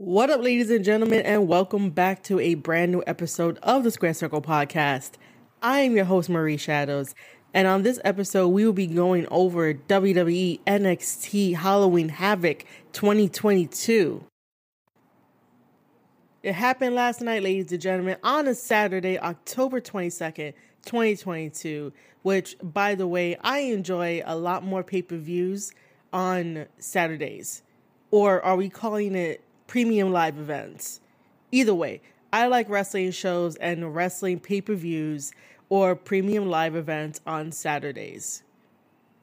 What up, ladies and gentlemen, and welcome back to a brand new episode of the Square Circle Podcast. I am your host, Marie Shadows, and on this episode, we will be going over WWE NXT Halloween Havoc 2022. It happened last night, ladies and gentlemen, on a Saturday, October 22nd, 2022, which, by the way, I enjoy a lot more pay per views on Saturdays. Or are we calling it premium live events. Either way, I like wrestling shows and wrestling pay per views or premium live events on Saturdays.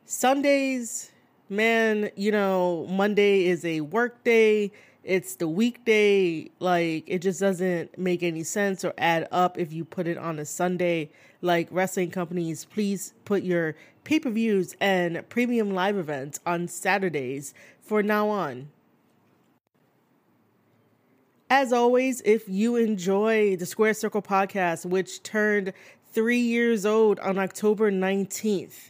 Sundays, man, you know, Monday is a work day. It's the weekday. Like, it just doesn't make any sense or add up if you put it on a Sunday. Like, wrestling companies, please put your pay per views and premium live events on Saturdays for now on. As always, if you enjoy the Square Circle podcast, which turned three years old on October 19th,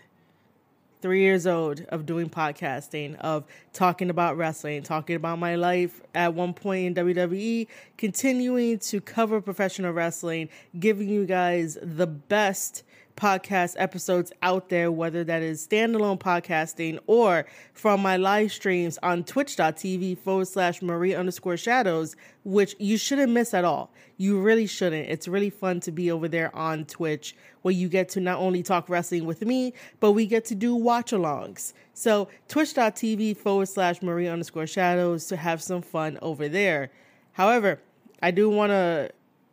three years old of doing podcasting, of talking about wrestling, talking about my life at one point in WWE, continuing to cover professional wrestling, giving you guys the best podcast episodes out there, whether that is standalone podcasting or from my live streams on twitch.tv forward slash Marie underscore shadows, which you shouldn't miss at all. You really shouldn't. It's really fun to be over there on Twitch where you get to not only talk wrestling with me, but we get to do watch alongs. So twitch.tv forward slash Marie underscore shadows to have some fun over there. However, I do want to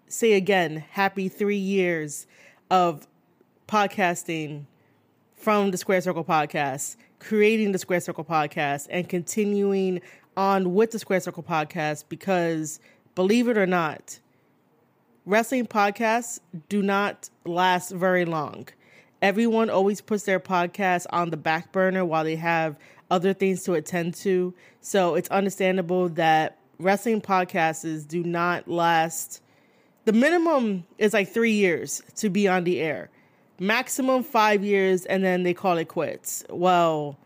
say again, happy three years of podcasting from the Square Circle podcast, creating the Square Circle podcast, and continuing on with the Square Circle podcast because, believe it or not, wrestling podcasts do not last very long. Everyone always puts their podcast on the back burner while they have other things to attend to. So it's understandable that wrestling podcasts do not last. The minimum is like three years to be on the air maximum five years, and then they call it quits. Well,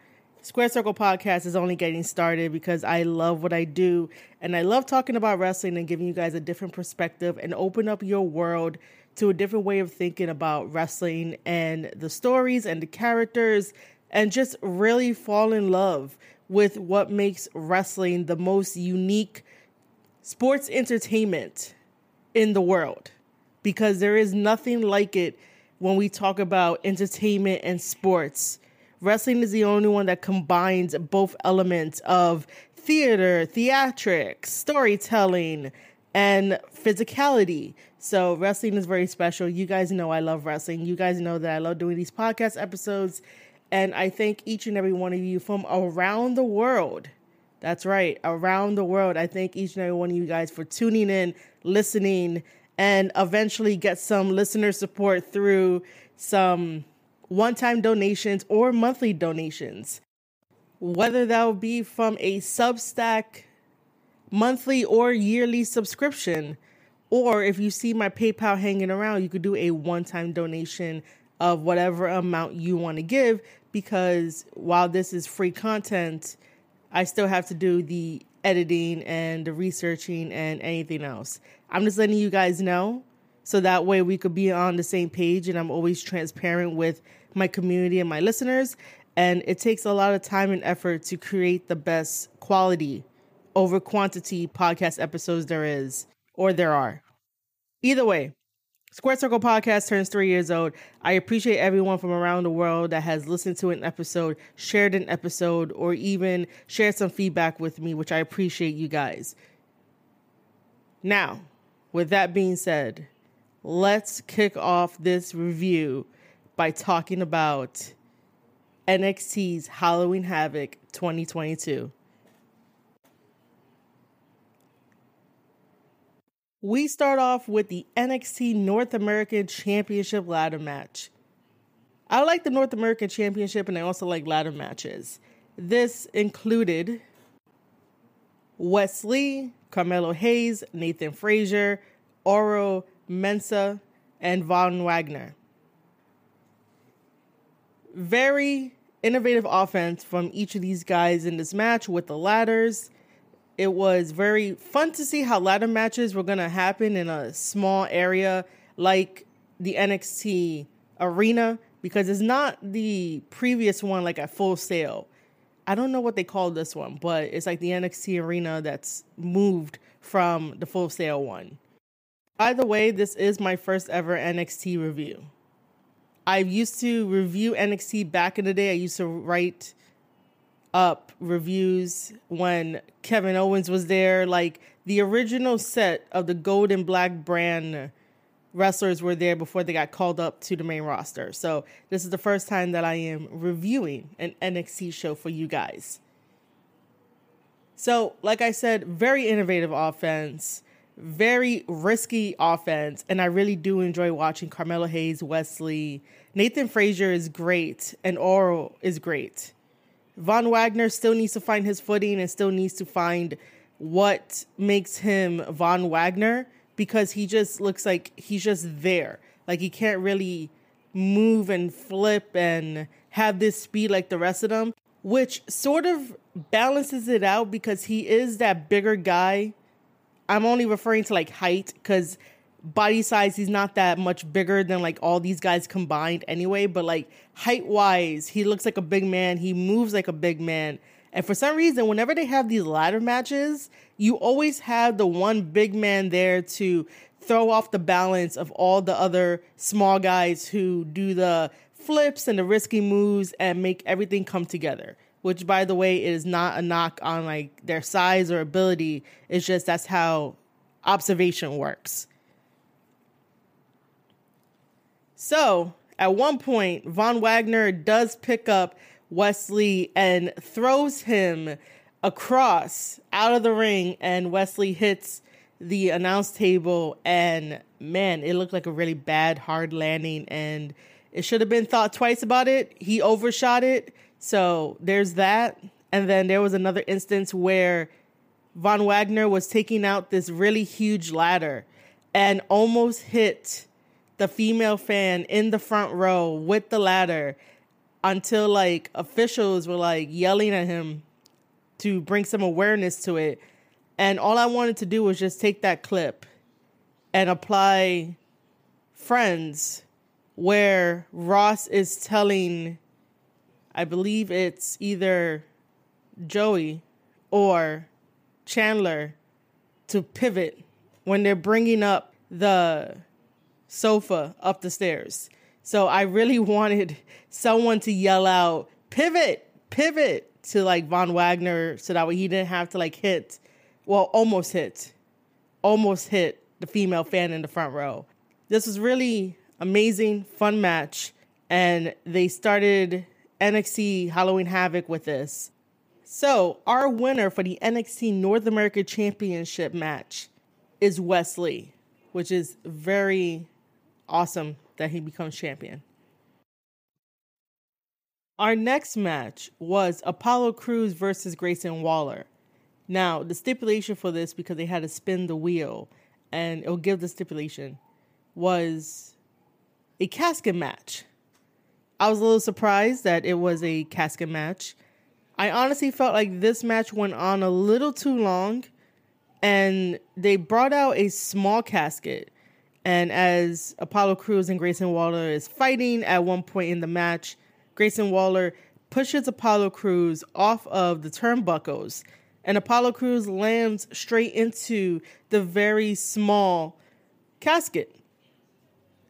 Square Circle Podcast is only getting started because I love what I do and I love talking about wrestling and giving you guys a different perspective and open up your world to a different way of thinking about wrestling and the stories and the characters and just really fall in love with what makes wrestling the most unique sports entertainment in the world because there is nothing like it when we talk about entertainment and sports. Wrestling is the only one that combines both elements of theater, theatrics, storytelling, and physicality. So, wrestling is very special. You guys know I love wrestling. You guys know that I love doing these podcast episodes. And I thank each and every one of you from around the world. That's right, around the world. I thank each and every one of you guys for tuning in, listening, and eventually get some listener support through some one time donations or monthly donations. Whether that will be from a Substack monthly or yearly subscription, or if you see my PayPal hanging around, you could do a one time donation of whatever amount you want to give because while this is free content, I still have to do the editing and the researching and anything else. I'm just letting you guys know so that way we could be on the same page and I'm always transparent with my community and my listeners. And it takes a lot of time and effort to create the best quality over quantity podcast episodes there is or there are. Either way, Square Circle Podcast turns three years old. I appreciate everyone from around the world that has listened to an episode, shared an episode, or even shared some feedback with me, which I appreciate you guys. Now, with that being said, let's kick off this review by talking about NXT's Halloween Havoc 2022. We start off with the NXT North American Championship ladder match. I like the North American Championship and I also like ladder matches. This included Wes Lee, Carmelo Hayes, Nathan Frazer, Oro Mensah, and Von Wagner. Very innovative offense from each of these guys in this match with the ladders it was very fun to see how ladder matches were going to happen in a small area like the NXT arena because it's not the previous one like at Full Sail. I don't know what they call this one, but it's like the NXT arena that's moved from the Full Sail one. By the way, this is my first ever NXT review. I used to review NXT back in the day. I used to write up reviews when Kevin Owens was there. Like the original set of the gold and black brand wrestlers were there before they got called up to the main roster. So this is the first time that I am reviewing an NXT show for you guys. So, like I said, very innovative offense, very risky offense, and I really do enjoy watching Carmelo Hayes, Wes Lee, Nathan Frazer is great, and Oro is great. Von Wagner still needs to find his footing and still needs to find what makes him Von Wagner because he just looks like he's just there. Like he can't really move and flip and have this speed like the rest of them, which sort of balances it out because he is that bigger guy. I'm only referring to like height because body size, he's not that much bigger than like all these guys combined anyway. But like height wise, he looks like a big man. He moves like a big man. And for some reason, whenever they have these ladder matches, you always have the one big man there to throw off the balance of all the other small guys who do the flips and the risky moves and make everything come together. Which, by the way, is not a knock on like their size or ability. It's just that's how observation works. So at one point, Von Wagner does pick up Wes Lee and throws him across out of the ring, and Wes Lee hits the announce table. And man, it looked like a really bad, hard landing, and it should have been thought twice about it. He overshot it. So there's that. And then there was another instance where Von Wagner was taking out this really huge ladder and almost hit the female fan in the front row with the ladder until like officials were like yelling at him to bring some awareness to it. And all I wanted to do was just take that clip and apply Friends, where Ross is telling, I believe it's either Joey or Chandler to pivot when they're bringing up the sofa up the stairs. So I really wanted someone to yell out, pivot, pivot to like Von Wagner so that way he didn't have to like hit, well, almost hit, almost hit the female fan in the front row. This was really amazing, fun match. And they started NXT Halloween Havoc with this. So, our winner for the NXT North America Championship match is Wes Lee, which is very awesome that he becomes champion. Our next match was Apollo Crews versus Grayson Waller. Now, the stipulation for this, because they had to spin the wheel and it'll give the stipulation, was a casket match. I was a little surprised that it was a casket match. I honestly felt like this match went on a little too long and they brought out a small casket and as Apollo Crews and Grayson Waller is fighting at one point in the match, Grayson Waller pushes Apollo Crews off of the turnbuckles, and Apollo Crews lands straight into the very small casket.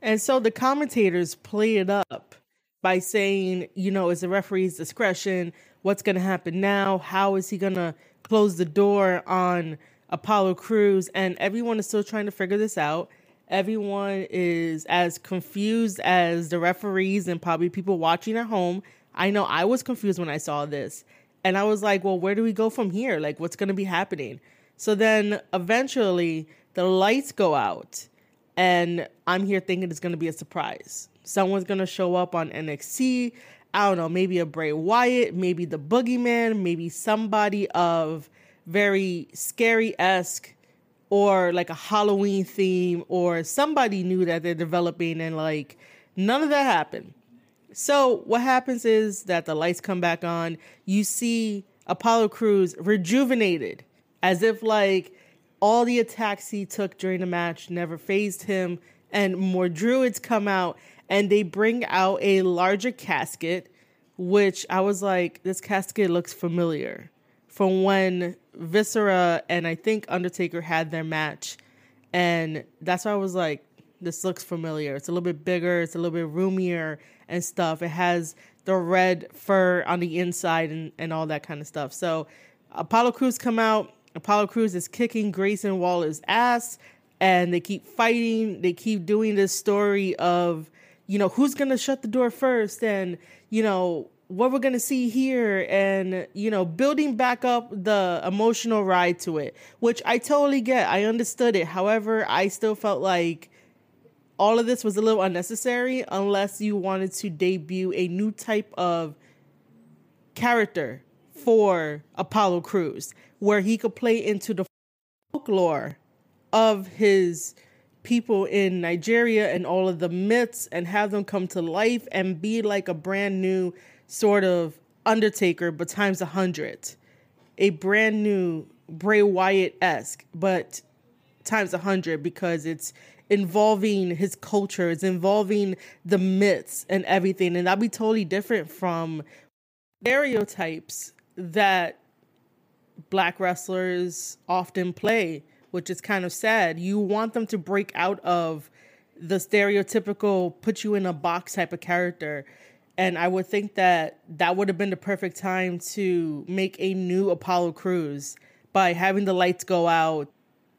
And so the commentators play it up by saying, you know, it's the referee's discretion. What's going to happen now? How is he going to close the door on Apollo Crews? And everyone is still trying to figure this out everyone is as confused as the referees and probably people watching at home. I know I was confused when I saw this. And I was like, well, where do we go from here? Like, what's going to be happening? So then eventually the lights go out, and I'm here thinking it's going to be a surprise. Someone's going to show up on NXT. I don't know, maybe a Bray Wyatt, maybe the Boogeyman, maybe somebody of very scary esque or like a Halloween theme or somebody knew that they're developing and like none of that happened. So what happens is that the lights come back on. You see Apollo Crews rejuvenated as if like all the attacks he took during the match never phased him. And more druids come out and they bring out a larger casket, which I was like, this casket looks familiar from when Viscera and I think Undertaker had their match. And that's why I was like, this looks familiar. It's a little bit bigger, it's a little bit roomier and stuff. It has the red fur on the inside and, and all that kind of stuff. So Apollo Crews come out. Apollo Crews is kicking Grayson Waller's ass and they keep fighting. They keep doing this story of, you know, who's going to shut the door first and, you know, what we're going to see here and, you know, building back up the emotional ride to it, which I totally get. I understood it. However, I still felt like all of this was a little unnecessary unless you wanted to debut a new type of character for Apollo Crews where he could play into the folklore of his people in Nigeria and all of the myths and have them come to life and be like a brand new sort of Undertaker, but times a hundred. A brand new Bray Wyatt esque, but times a hundred because it's involving his culture, it's involving the myths and everything. And that'd be totally different from stereotypes that black wrestlers often play, which is kind of sad. You want them to break out of the stereotypical put you in a box type of character. And I would think that that would have been the perfect time to make a new Apollo Crews by having the lights go out,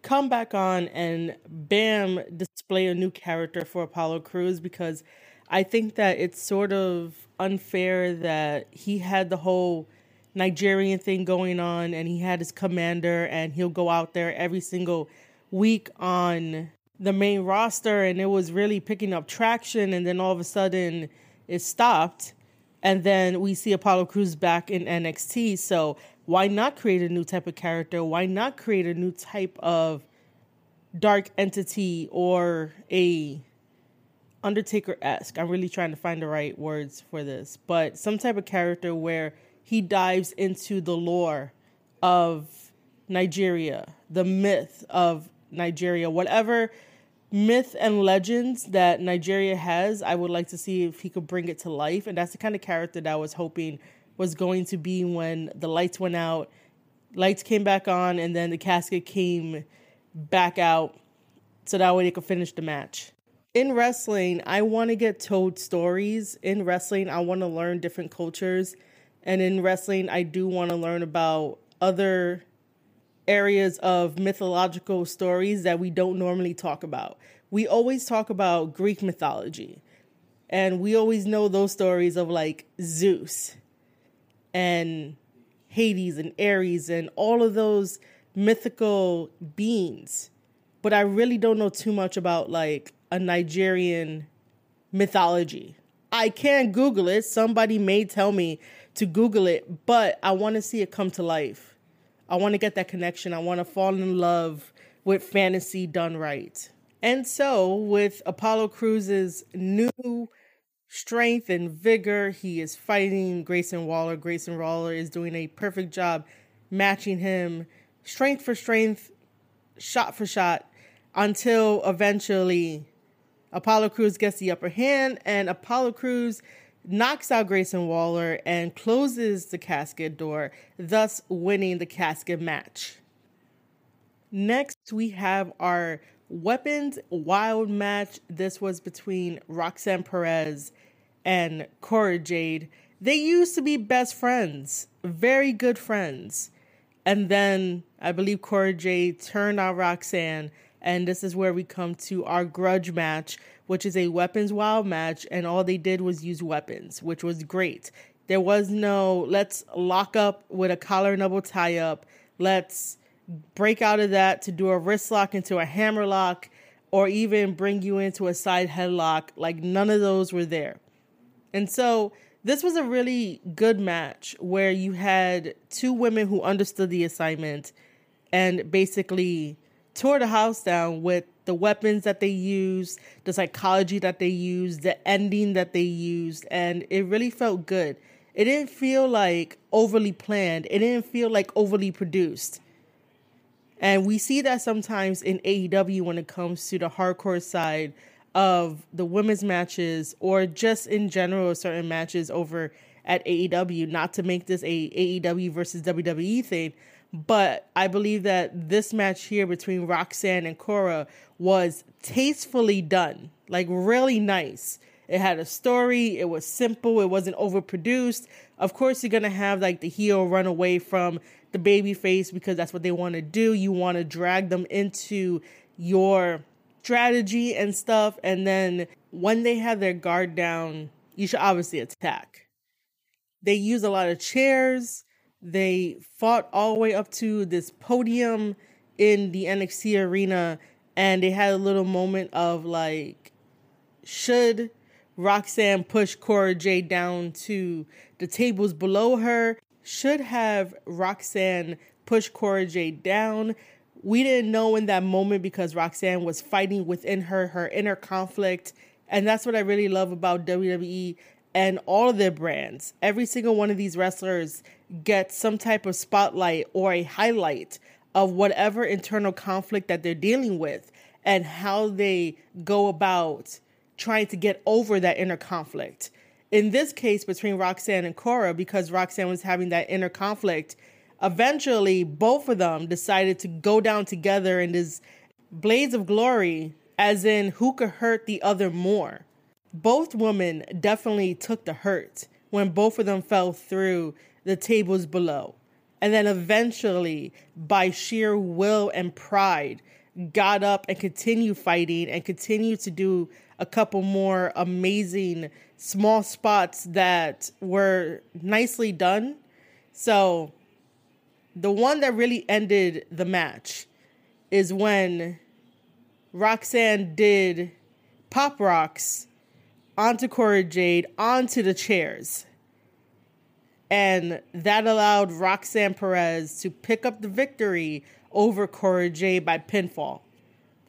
come back on, and bam, display a new character for Apollo Crews because I think that it's sort of unfair that he had the whole Nigerian thing going on and he had his commander and he'll go out there every single week on the main roster and it was really picking up traction. And then all of a sudden it stopped and then we see Apollo Crews back in NXT so why not create a new type of character? Why not create a new type of dark entity or a Undertaker-esque? I'm really trying to find the right words for this. But some type of character where he dives into the lore of Nigeria, the myth of Nigeria, whatever myth and legends that Nigeria has, I would like to see if he could bring it to life. And that's the kind of character that I was hoping was going to be when the lights went out, lights came back on, and then the casket came back out so that way they could finish the match. In wrestling, I want to get told stories. In wrestling, I want to learn different cultures and in wrestling, I do want to learn about other areas of mythological stories that we don't normally talk about. We always talk about Greek mythology, and we always know those stories of like Zeus and Hades and Ares and all of those mythical beings. But I really don't know too much about like a Nigerian mythology. I can Google it. Somebody may tell me to Google it, but I want to see it come to life. I want to get that connection. I want to fall in love with fantasy done right. And so, with Apollo Crews's new strength and vigor, he is fighting Grayson Waller. Grayson Waller is doing a perfect job matching him strength for strength, shot for shot, until eventually Apollo Cruz gets the upper hand, and Apollo Crews knocks out Grayson Waller and closes the casket door, thus winning the casket match. Next, we have our weapons wild match. This was between Roxanne Perez and Cora Jade. They used to be best friends, very good friends. And then I believe Cora Jade turned on Roxanne, and this is where we come to our grudge match which is a weapons wild match, and all they did was use weapons, which was great. There was no let's lock up with a collar and elbow tie up. Let's break out of that to do a wrist lock into a hammer lock or even bring you into a side headlock. Like none of those were there. And so this was a really good match where you had two women who understood the assignment and basically tore the house down with the weapons that they used, the psychology that they used, the ending that they used, and it really felt good. It didn't feel like overly planned. It didn't feel like overly produced. And we see that sometimes in AEW when it comes to the hardcore side of the women's matches or just in general certain matches over at AEW. Not to make this a AEW versus WWE thing, but I believe that this match here between Roxanne and Cora was tastefully done, like really nice. It had a story, it was simple, it wasn't overproduced. Of course, you're gonna have like the heel run away from the baby face because that's what they want to do. You want to drag them into your strategy and stuff. And then when they have their guard down, you should obviously attack. They use a lot of chairs. They fought all the way up to this podium in the NXT arena, and they had a little moment of like, should Roxanne push Cora Jade down to the tables below her? should have Roxanne push Cora Jade down. We didn't know in that moment because Roxanne was fighting within her, her inner conflict. And that's what I really love about WWE and all of their brands. Every single one of these wrestlers gets some type of spotlight or a highlight of whatever internal conflict that they're dealing with and how they go about trying to get over that inner conflict in this case between Roxanne and Cora, because Roxanne was having that inner conflict, eventually both of them decided to go down together in this blaze of glory, as in who could hurt the other more. Both women definitely took the hurt when both of them fell through the tables below. And then eventually, by sheer will and pride, got up and continued fighting and continued to do a couple more amazing small spots that were nicely done. So the one that really ended the match is when Roxanne did pop rocks onto Cora Jade onto the chairs. And that allowed Roxanne Perez to pick up the victory over Cora Jade by pinfall.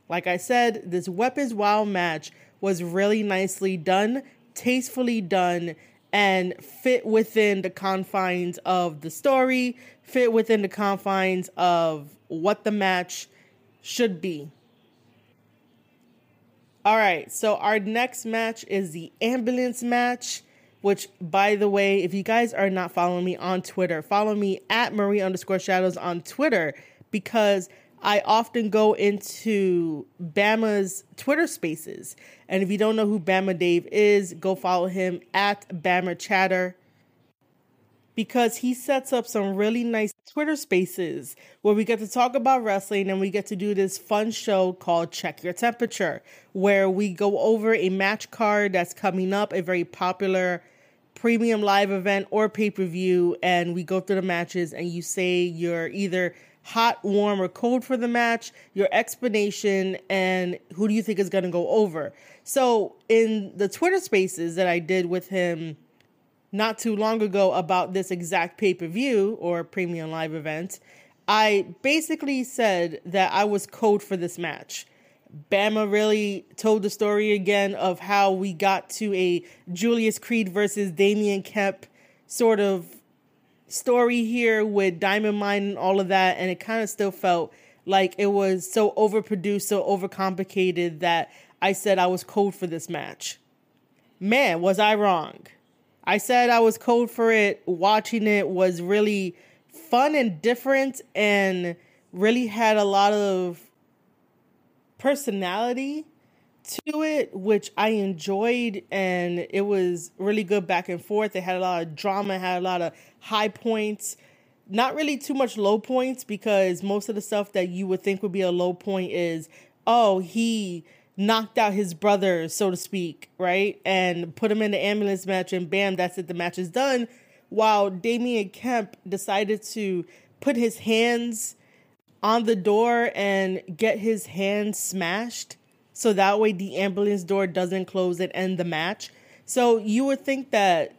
Like I said, this Weapons Wild match was really nicely done tastefully done and fit within the confines of the story, fit within the confines of what the match should be. All right, so our next match is the ambulance match, which, by the way, if you guys are not following me on Twitter, follow me at Marie underscore shadows on Twitter because I often go into Bama's Twitter spaces. And if you don't know who Bama Dave is, go follow him at Bama Chatter because he sets up some really nice Twitter spaces where we get to talk about wrestling and we get to do this fun show called Check Your Temperature, where we go over a match card that's coming up, a very popular premium live event or pay per view, and we go through the matches and you say you're either hot, warm, or cold for the match, your explanation, and who do you think is going to go over. So, in the Twitter spaces that I did with him not too long ago about this exact pay per view or premium live event, I basically said that I was code for this match. Bama really told the story again of how we got to a Julius Creed versus Damon Kemp sort of story here with Diamond Mine and all of that, and it kind of still felt like it was so overproduced, so overcomplicated that I said I was cold for this match. Man, was I wrong. I said I was cold for it. Watching it was really fun and different and really had a lot of personality to it, which I enjoyed, and it was really good back and forth. It had a lot of drama, had a lot of high points, not really too much low points because most of the stuff that you would think would be a low point is, oh, he knocked out his brother, so to speak, right? And put him in the ambulance match, and bam, that's it, the match is done. While Damon Kemp decided to put his hands on the door and get his hands smashed so that way the ambulance door doesn't close and end the match. So you would think that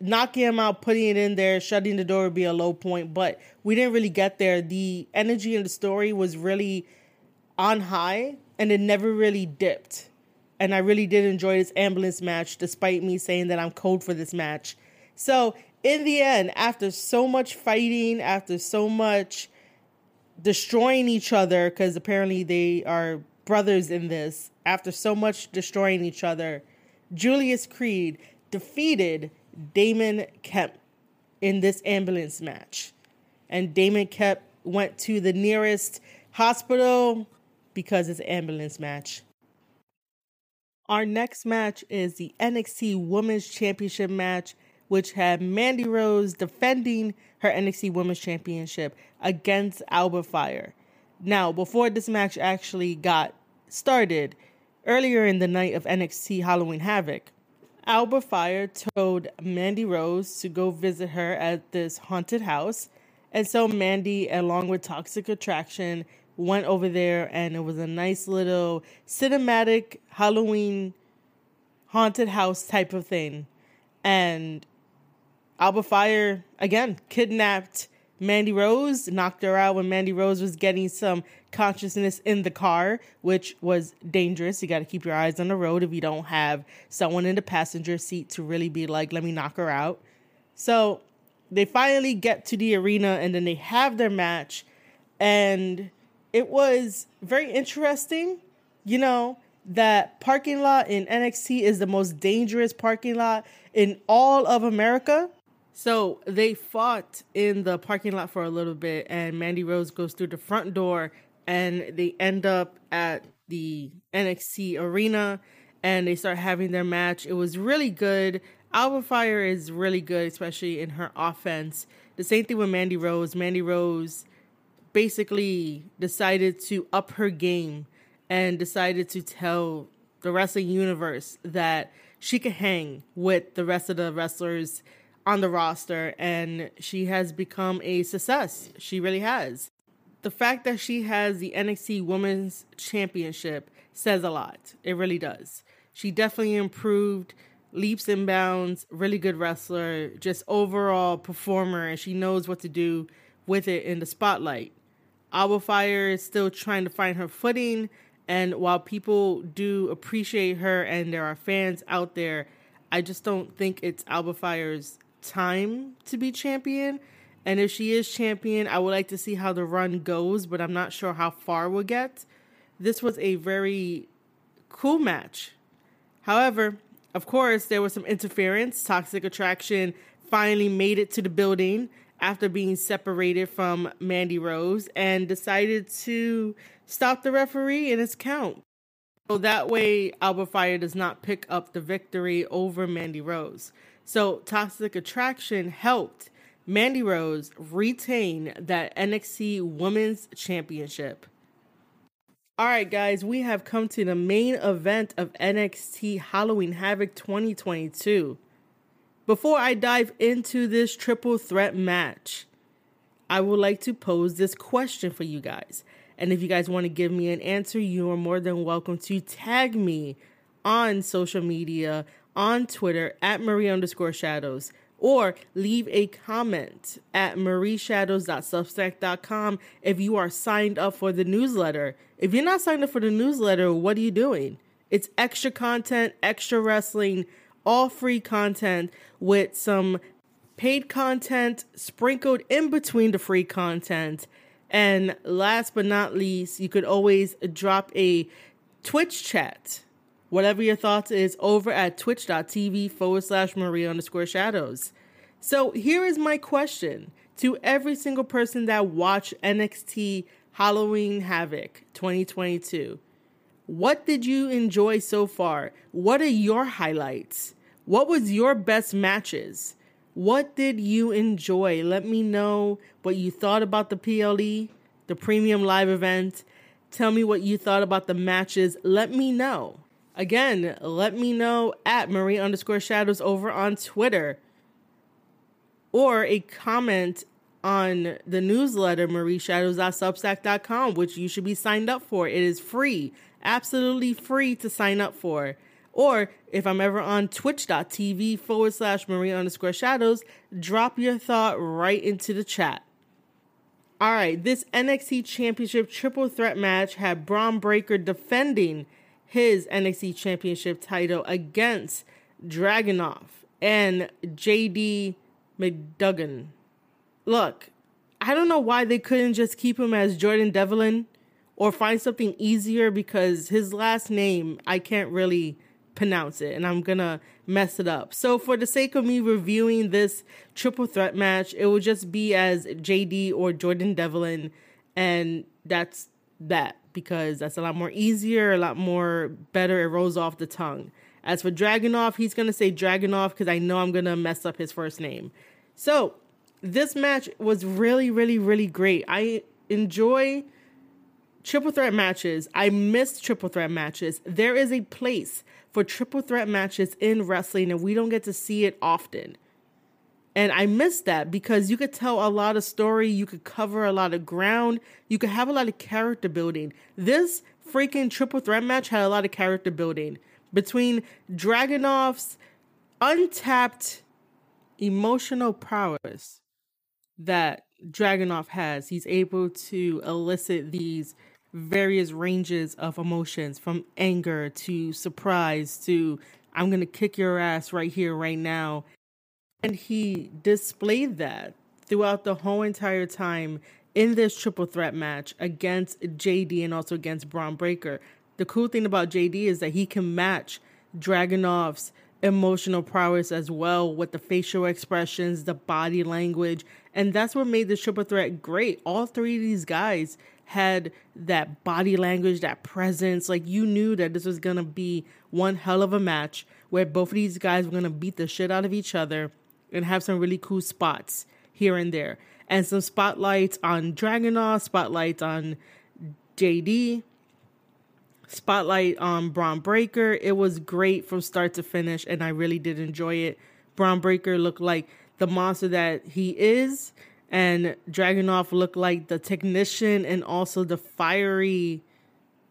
knocking him out, putting it in there, shutting the door would be a low point, but we didn't really get there. The energy in the story was really on high and it never really dipped. And I really did enjoy this ambulance match, despite me saying that I'm cold for this match. So, in the end, after so much fighting, after so much destroying each other because apparently they are brothers in this. After so much destroying each other, Julius Creed defeated Damon Kemp in this ambulance match. And Damon Kemp went to the nearest hospital because it's ambulance match. Our next match is the NXT Women's Championship match, which had Mandy Rose defending her NXT Women's Championship against Alba Fyre. Now, before this match actually got started, earlier in the night of NXT Halloween Havoc, Alba Fyre told Mandy Rose to go visit her at this haunted house. And so Mandy, along with Toxic Attraction, went over there and it was a nice little cinematic Halloween haunted house type of thing. And Alba Fyre, again, kidnapped Mandy Rose, knocked her out when Mandy Rose was getting some consciousness in the car, which was dangerous. You got to keep your eyes on the road if you don't have someone in the passenger seat to really be like, let me knock her out. So they finally get to the arena and then they have their match. And it was very interesting. You know, that parking lot in NXT is the most dangerous parking lot in all of America. So they fought in the parking lot for a little bit, and Mandy Rose goes through the front door, and they end up at the NXT arena, and they start having their match. It was really good. Alba Fyre is really good, especially in her offense. The same thing with Mandy Rose. Mandy Rose basically decided to up her game and decided to tell the wrestling universe that she could hang with the rest of the wrestlers on the roster and she has become a success. She really has. The fact that she has the NXT Women's Championship says a lot. It really does. She definitely improved leaps and bounds, really good wrestler, just overall performer, and she knows what to do with it in the spotlight. Alba Fyre is still trying to find her footing. And while people do appreciate her and there are fans out there, I just don't think it's Alba Fyre's time to be champion. And if she is champion, I would like to see how the run goes, but I'm not sure how far we'll get. This was a very cool match. However, of course, there was some interference. Toxic Attraction finally made it to the building after being separated from Mandy Rose and decided to stop the referee in his count. So that way, Alba Fyre does not pick up the victory over Mandy Rose. So Toxic Attraction helped Mandy Rose retain that NXT Women's Championship. All right, guys, we have come to the main event of NXT Halloween Havoc 2022. Before I dive into this triple threat match, I would like to pose this question for you guys. And if you guys want to give me an answer, you are more than welcome to tag me on social media, on Twitter at Marie underscore shadows, or leave a comment at marieshadows.substack.com if you are signed up for the newsletter. If you're not signed up for the newsletter, what are you doing? It's extra content, extra wrestling all free content with some paid content sprinkled in between the free content. And last but not least, you could always drop a Twitch chat, whatever your thoughts is, over at twitch.tv forward slash Maria underscore shadows. So here is my question to every single person that watched NXT Halloween Havoc 2022. What did you enjoy so far? What are your highlights? What was your best matches? What did you enjoy? Let me know what you thought about the PLE, the premium live event. Tell me what you thought about the matches. Let me know. Again, let me know at Marie underscore shadows over on Twitter or a comment on the newsletter marieshadows.substack.com, which you should be signed up for. It is free absolutely free to sign up for. Or if I'm ever on twitch.tv forward slash Maria underscore shadows, drop your thought right into the chat. All right, this NXT Championship triple threat match had Bron Breakker defending his NXT Championship title against Dragunov and JD McDuggan. Look, I don't know why they couldn't just keep him as Jordan Devlin or find something easier because his last name, I can't really pronounce it and I'm gonna mess it up. So, for the sake of me reviewing this triple threat match, it will just be as JD or Jordan Devlin, and that's that because that's a lot more easier, a lot more better. It rolls off the tongue. As for Dragunov, he's gonna say Dragunov because I know I'm gonna mess up his first name. So, this match was really, really, really great. I enjoy triple threat matches. I miss triple threat matches. There is a place for triple threat matches in wrestling, and we don't get to see it often. And I miss that because you could tell a lot of story, you could cover a lot of ground, you could have a lot of character building. This freaking triple threat match had a lot of character building between Dragunov's untapped emotional prowess that Dragunov has. He's able to elicit these various ranges of emotions from anger to surprise to I'm going to kick your ass right here, right now. And he displayed that throughout the whole entire time in this triple threat match against JD and also against Bron Breakker. The cool thing about JD is that he can match Dragunov's emotional prowess as well with the facial expressions, the body language, and that's what made the triple threat great. All three of these guys had that body language, that presence. Like you knew that this was gonna be one hell of a match where both of these guys were gonna beat the shit out of each other and have some really cool spots here and there. And some spotlights on Dragunov, spotlights on JD, spotlight on Bron Breakker. It was great from start to finish, and I really did enjoy it. Bron Breakker looked like the monster that he is and Dragunov looked like the technician and also the fiery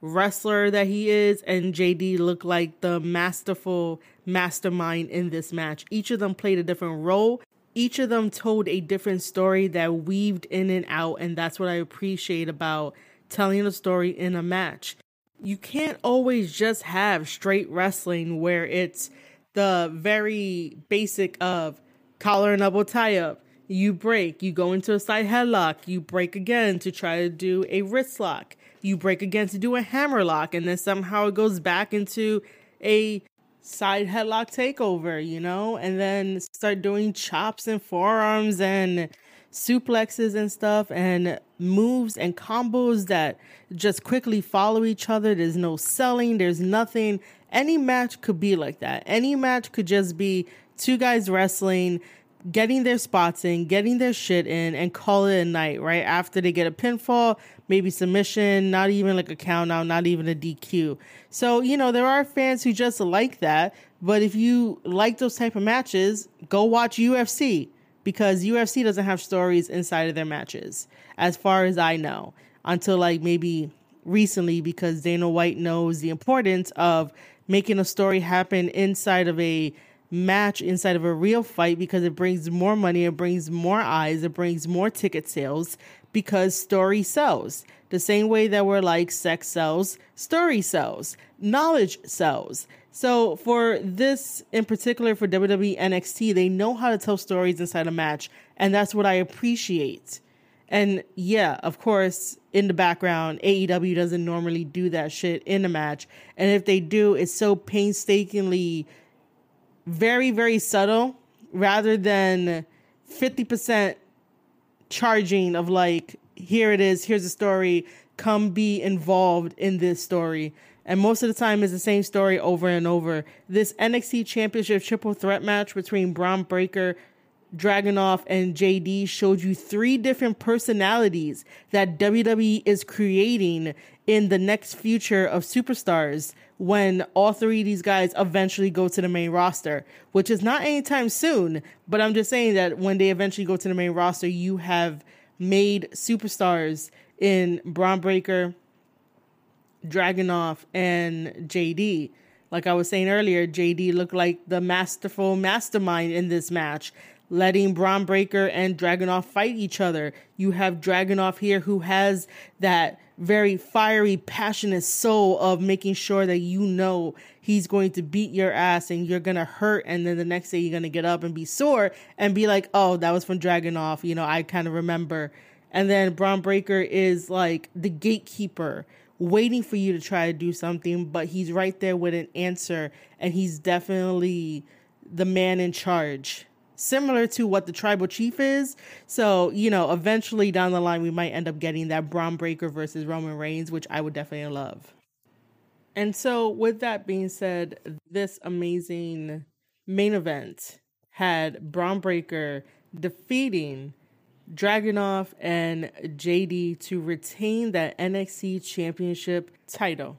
wrestler that he is, and JD looked like the masterful mastermind in this match. Each of them played a different role. Each of them told a different story that weaved in and out, and that's what I appreciate about telling a story in a match. You can't always just have straight wrestling where it's the very basic of collar and elbow tie up, you break, you go into a side headlock, you break again to try to do a wrist lock, you break again to do a hammer lock, and then somehow it goes back into a side headlock takeover, you know, and then start doing chops and forearms and suplexes and stuff and moves and combos that just quickly follow each other. There's no selling, there's nothing. Any match could be like that. Any match could just be two guys wrestling getting their spots in, getting their shit in, and call it a night, right? After they get a pinfall, maybe submission, not even like a count out, not even a DQ. So, you know, there are fans who just like that. But if you like those type of matches, go watch UFC because UFC doesn't have stories inside of their matches, as far as I know, until like maybe recently because Dana White knows the importance of making a story happen inside of a match inside of a real fight because it brings more money, it brings more eyes, it brings more ticket sales because story sells. The same way that we're like sex sells, story sells, knowledge sells. So for this in particular for WWE NXT, they know how to tell stories inside a match, and that's what I appreciate. And yeah, of course, in the background, AEW doesn't normally do that shit in a match. And if they do, it's so painstakingly very, very subtle rather than 50% charging of like, here it is, here's a story, come be involved in this story. And most of the time, it's the same story over and over. This NXT Championship triple threat match between Bron Breakker, Dragunov, and JD showed you three different personalities that WWE is creating in the next future of superstars when all three of these guys eventually go to the main roster, which is not anytime soon. But I'm just saying that when they eventually go to the main roster, you have made superstars in Bron Breakker, Dragunov, and JD. Like I was saying earlier, JD looked like the masterful mastermind in this match letting Bron Breakker and Dragunov fight each other. You have Dragunov here who has that very fiery, passionate soul of making sure that you know he's going to beat your ass and you're gonna hurt, and then the next day you're gonna get up and be sore and be like, "Oh, that was from Dragunov." You know, I kind of remember. And then Bron Breakker is like the gatekeeper, waiting for you to try to do something, but he's right there with an answer, and he's definitely the man in charge. Similar to what the tribal chief is. So, you know, eventually down the line, we might end up getting that Bron Breakker versus Roman Reigns, which I would definitely love. And so, with that being said, this amazing main event had Bron Breakker defeating Dragunov and JD to retain that NXT Championship title.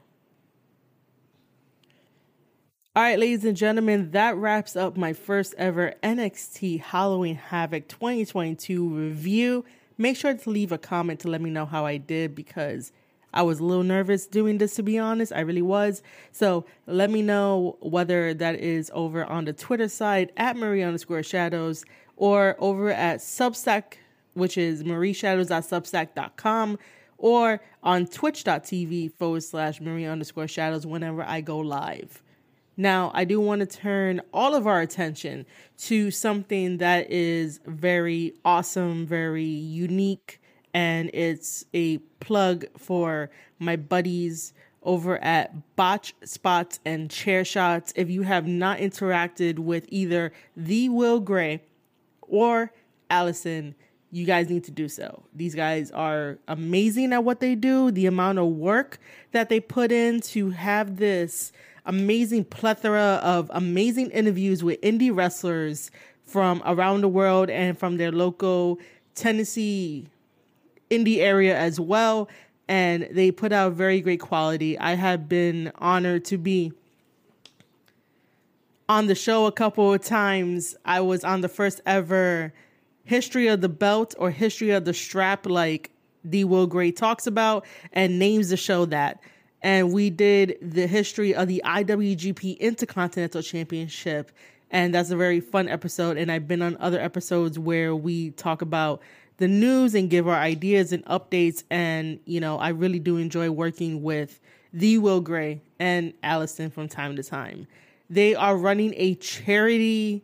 All right, ladies and gentlemen, that wraps up my first ever NXT Halloween Havoc 2022 review. Make sure to leave a comment to let me know how I did because I was a little nervous doing this, to be honest. I really was. So let me know whether that is over on the Twitter side at Marie underscore shadows or over at Substack, which is marieshadows.substack.com or on twitch.tv forward slash Marie underscore shadows whenever I go live. Now, I do want to turn all of our attention to something that is very awesome, very unique, and it's a plug for my buddies over at Botched Spots and Chair Shots. If you have not interacted with either the Will Gray or Allison, you guys need to do so. These guys are amazing at what they do. The amount of work that they put in to have this amazing plethora of amazing interviews with indie wrestlers from around the world and from their local Tennessee indie area as well. And they put out very great quality. I have been honored to be on the show a couple of times. I was on the first ever History of the Belt or History of the Strap, like D. Will Gray talks about, and names the show that and we did the history of the IWGP Intercontinental Championship. And that's a very fun episode. And I've been on other episodes where we talk about the news and give our ideas and updates. And, you know, I really do enjoy working with the Will Gray and Allison from time to time. They are running a charity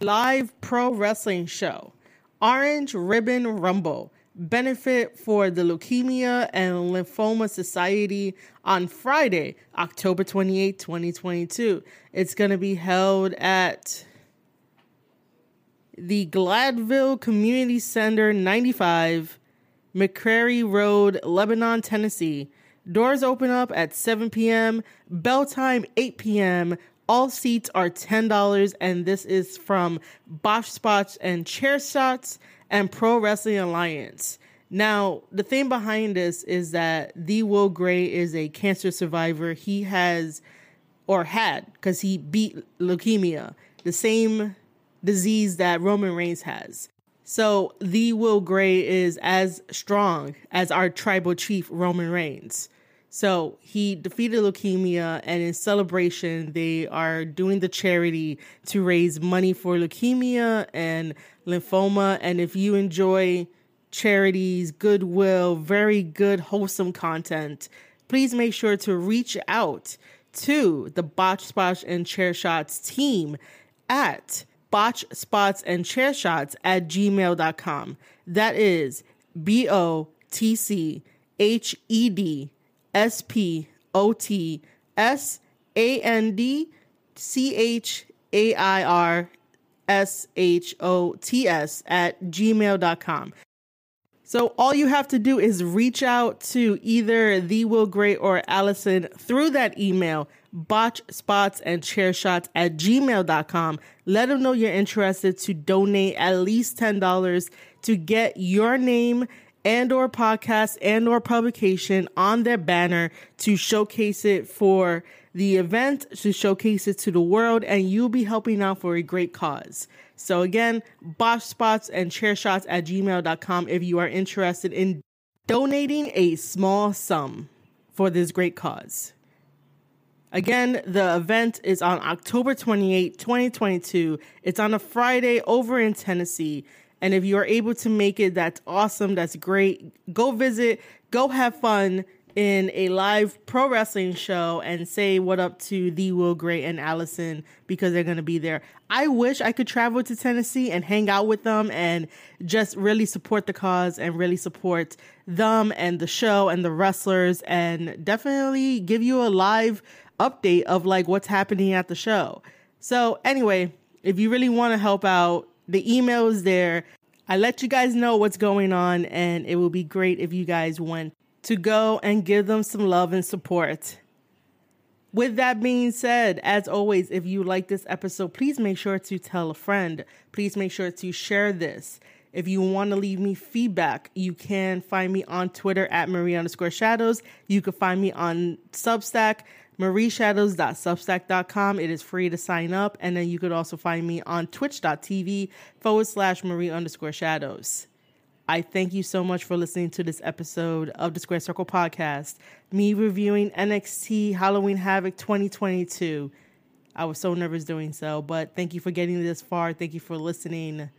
live pro wrestling show, Orange Ribbon Rumble benefit for the Leukemia and Lymphoma Society on Friday, October 28, 2022. It's going to be held at the Gladeville Community Center 95, McCrary Road, Lebanon, Tennessee. Doors open up at 7 p.m., bell time 8 p.m. All seats are $10, and this is from Botched Spots and Chair Shots and Pro Wrestling Alliance. Now, the thing behind this is that the Will Gray is a cancer survivor. He has, or had, because he beat leukemia, the same disease that Roman Reigns has. So, the Will Gray is as strong as our tribal chief, Roman Reigns. So he defeated leukemia, and in celebration, they are doing the charity to raise money for leukemia and lymphoma. And if you enjoy charities, goodwill, very good, wholesome content, please make sure to reach out to the Botched Spots and Chair Shots team at Botched Spots and Chair Shots at gmail.com. That is B O T C H E D S P O T S A N D C H A I R S H O T S at gmail.com. So all you have to do is reach out to either the Will Gray or Allison through that email, botch spots and chair shots at gmail.com. Let them know you're interested to donate at least $10 to get your name and or podcast and or publication on their banner to showcase it for the event to showcase it to the world and you'll be helping out for a great cause so again botch spots and chair shots at gmail.com if you are interested in donating a small sum for this great cause Again, the event is on October 28, 2022. It's on a Friday over in Tennessee. And if you are able to make it, that's awesome. That's great. Go visit, go have fun, in a live pro wrestling show and say what up to the Will Gray and Allison because they're going to be there. I wish I could travel to Tennessee and hang out with them and just really support the cause and really support them and the show and the wrestlers and definitely give you a live update of like what's happening at the show. So, anyway, if you really want to help out, the email is there. I let you guys know what's going on, and it will be great if you guys want to go and give them some love and support. With that being said, as always, if you like this episode, please make sure to tell a friend. Please make sure to share this. If you want to leave me feedback, you can find me on Twitter at Marie underscore shadows. You can find me on Substack, marieshadows.substack.com. It is free to sign up. And then you could also find me on twitch.tv forward slash Marie underscore shadows. I thank you so much for listening to this episode of the Square Circle Podcast, me reviewing NXT Halloween Havoc 2022. I was so nervous doing so, but thank you for getting this far. Thank you for listening.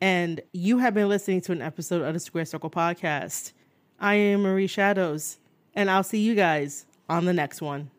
And you have been listening to an episode of the Square Circle Podcast. I am Marie Shadows, and I'll see you guys on the next one.